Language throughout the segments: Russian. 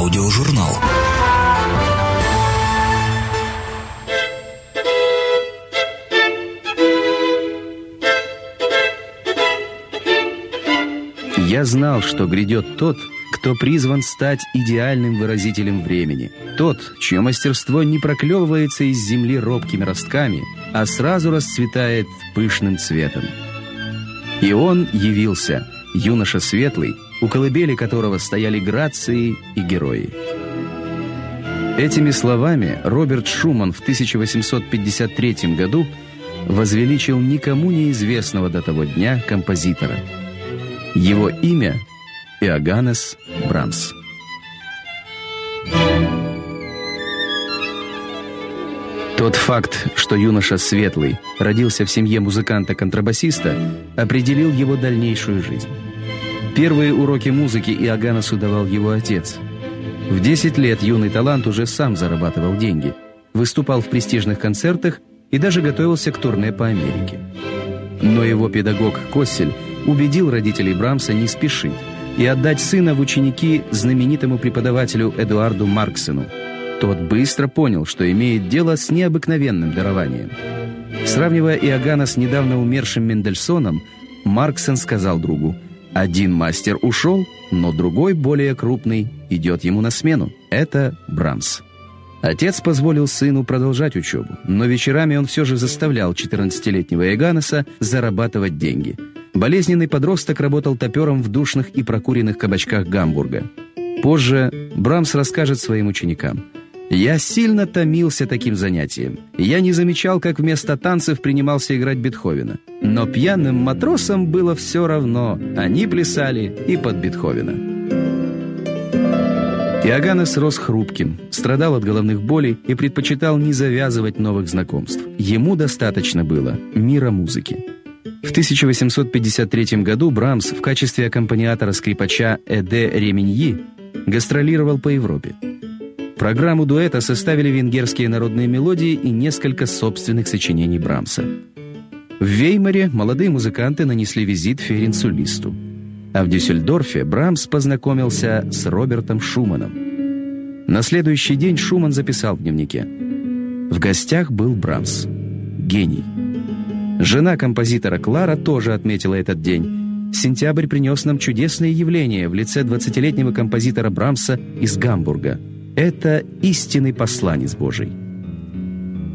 Аудиожурнал. Я знал, что грядет тот, кто призван стать идеальным выразителем времени. Тот, чье мастерство не проклевывается из земли робкими ростками, а сразу расцветает пышным цветом. И он явился, юноша светлый, у колыбели которого стояли грации и герои. Этими словами Роберт Шуман в 1853 году возвеличил никому неизвестного до того дня композитора. Его имя – Иоганнес Брамс. Тот факт, что юноша Светлый родился в семье музыканта-контрабасиста, определил его дальнейшую жизнь. Первые уроки музыки Иоганнесу давал его отец. В 10 лет юный талант уже сам зарабатывал деньги, выступал в престижных концертах и даже готовился к турне по Америке. Но его педагог Коссель убедил родителей Брамса не спешить и отдать сына в ученики знаменитому преподавателю Эдуарду Марксену. Тот быстро понял, что имеет дело с необыкновенным дарованием. Сравнивая Иоганна с недавно умершим Мендельсоном, Марксен сказал другу, «Один мастер ушел, но другой, более крупный, идет ему на смену. Это Брамс». Отец позволил сыну продолжать учебу, но вечерами он все же заставлял 14-летнего Иоганнеса зарабатывать деньги – Болезненный подросток работал топером в душных и прокуренных кабачках Гамбурга. Позже Брамс расскажет своим ученикам. «Я сильно томился таким занятием. Я не замечал, как вместо танцев принимался играть Бетховена. Но пьяным матросам было все равно. Они плясали и под Бетховена». Иоганнес рос хрупким, страдал от головных болей и предпочитал не завязывать новых знакомств. Ему достаточно было мира музыки. В 1853 году Брамс в качестве аккомпаниатора-скрипача Эде Реминьи гастролировал по Европе. Программу дуэта составили венгерские народные мелодии и несколько собственных сочинений Брамса. В Веймаре молодые музыканты нанесли визит Ференцу Листу. А в Дюссельдорфе Брамс познакомился с Робертом Шуманом. На следующий день Шуман записал в дневнике. В гостях был Брамс. Гений. Жена композитора Клара тоже отметила этот день. Сентябрь принес нам чудесное явление в лице 20-летнего композитора Брамса из Гамбурга. Это истинный посланец Божий.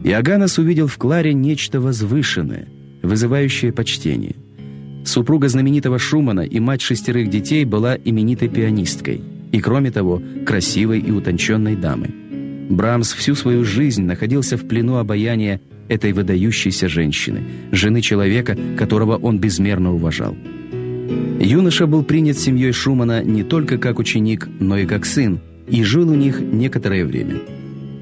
Иоганнес увидел в Кларе нечто возвышенное, вызывающее почтение. Супруга знаменитого Шумана и мать шестерых детей была именитой пианисткой и, кроме того, красивой и утонченной дамой. Брамс всю свою жизнь находился в плену обаяния этой выдающейся женщины, жены человека, которого он безмерно уважал. Юноша был принят семьей Шумана не только как ученик, но и как сын, и жил у них некоторое время.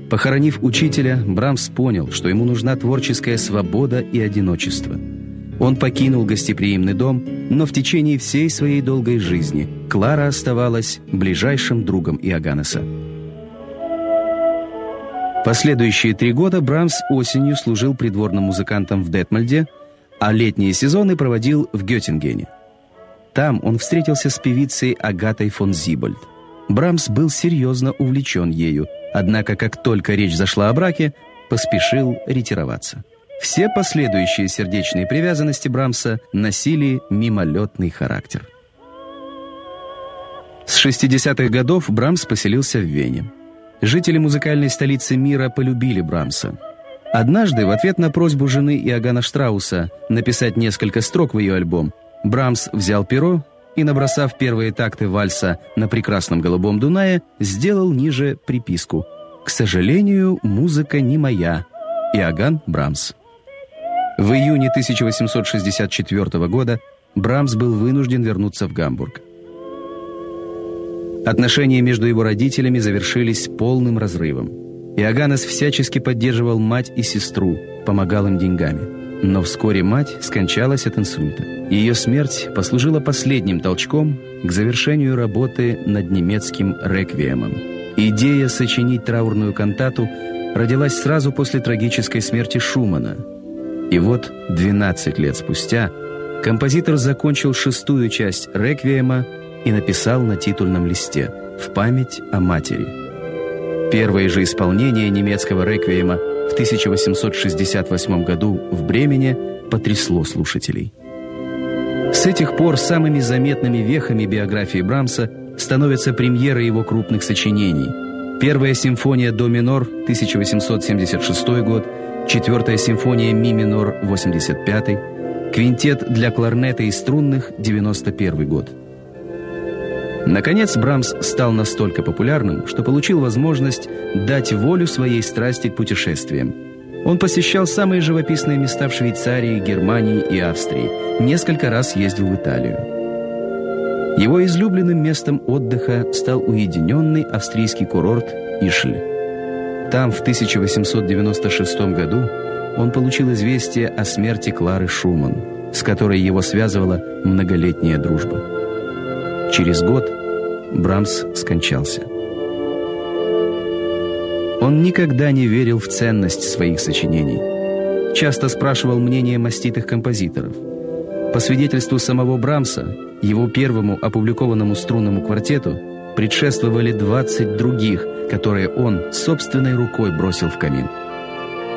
Похоронив учителя, Брамс понял, что ему нужна творческая свобода и одиночество. Он покинул гостеприимный дом, но в течение всей своей долгой жизни Клара оставалась ближайшим другом Иоганнеса. Последующие три года Брамс осенью служил придворным музыкантом в Детмальде, а летние сезоны проводил в Геттингене. Там он встретился с певицей Агатой фон Зибольд. Брамс был серьезно увлечен ею, однако как только речь зашла о браке, поспешил ретироваться. Все последующие сердечные привязанности Брамса носили мимолетный характер. С 60-х годов Брамс поселился в Вене. Жители музыкальной столицы мира полюбили Брамса. Однажды, в ответ на просьбу жены Иоганна Штрауса написать несколько строк в ее альбом, Брамс взял перо и, набросав первые такты вальса на прекрасном голубом Дунае, сделал ниже приписку «К сожалению, музыка не моя. Иоганн Брамс». В июне 1864 года Брамс был вынужден вернуться в Гамбург. Отношения между его родителями завершились полным разрывом. Иоганнес всячески поддерживал мать и сестру, помогал им деньгами. Но вскоре мать скончалась от инсульта. Ее смерть послужила последним толчком к завершению работы над немецким реквиемом. Идея сочинить траурную кантату родилась сразу после трагической смерти Шумана. И вот 12 лет спустя композитор закончил шестую часть реквиема и написал на титульном листе «В память о матери». Первое же исполнение немецкого реквиема в 1868 году в Бремене потрясло слушателей. С этих пор самыми заметными вехами биографии Брамса становятся премьеры его крупных сочинений. Первая симфония «До минор» 1876 год, четвертая симфония «Ми минор» 85 квинтет для кларнета и струнных 91 год. Наконец, Брамс стал настолько популярным, что получил возможность дать волю своей страсти к путешествиям. Он посещал самые живописные места в Швейцарии, Германии и Австрии. Несколько раз ездил в Италию. Его излюбленным местом отдыха стал уединенный австрийский курорт Ишль. Там в 1896 году он получил известие о смерти Клары Шуман, с которой его связывала многолетняя дружба. Через год Брамс скончался. Он никогда не верил в ценность своих сочинений. Часто спрашивал мнение маститых композиторов. По свидетельству самого Брамса, его первому опубликованному струнному квартету предшествовали 20 других, которые он собственной рукой бросил в камин.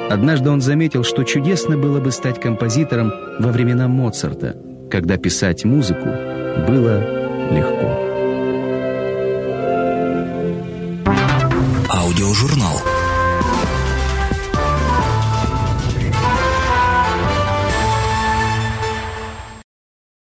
Однажды он заметил, что чудесно было бы стать композитором во времена Моцарта, когда писать музыку было легко.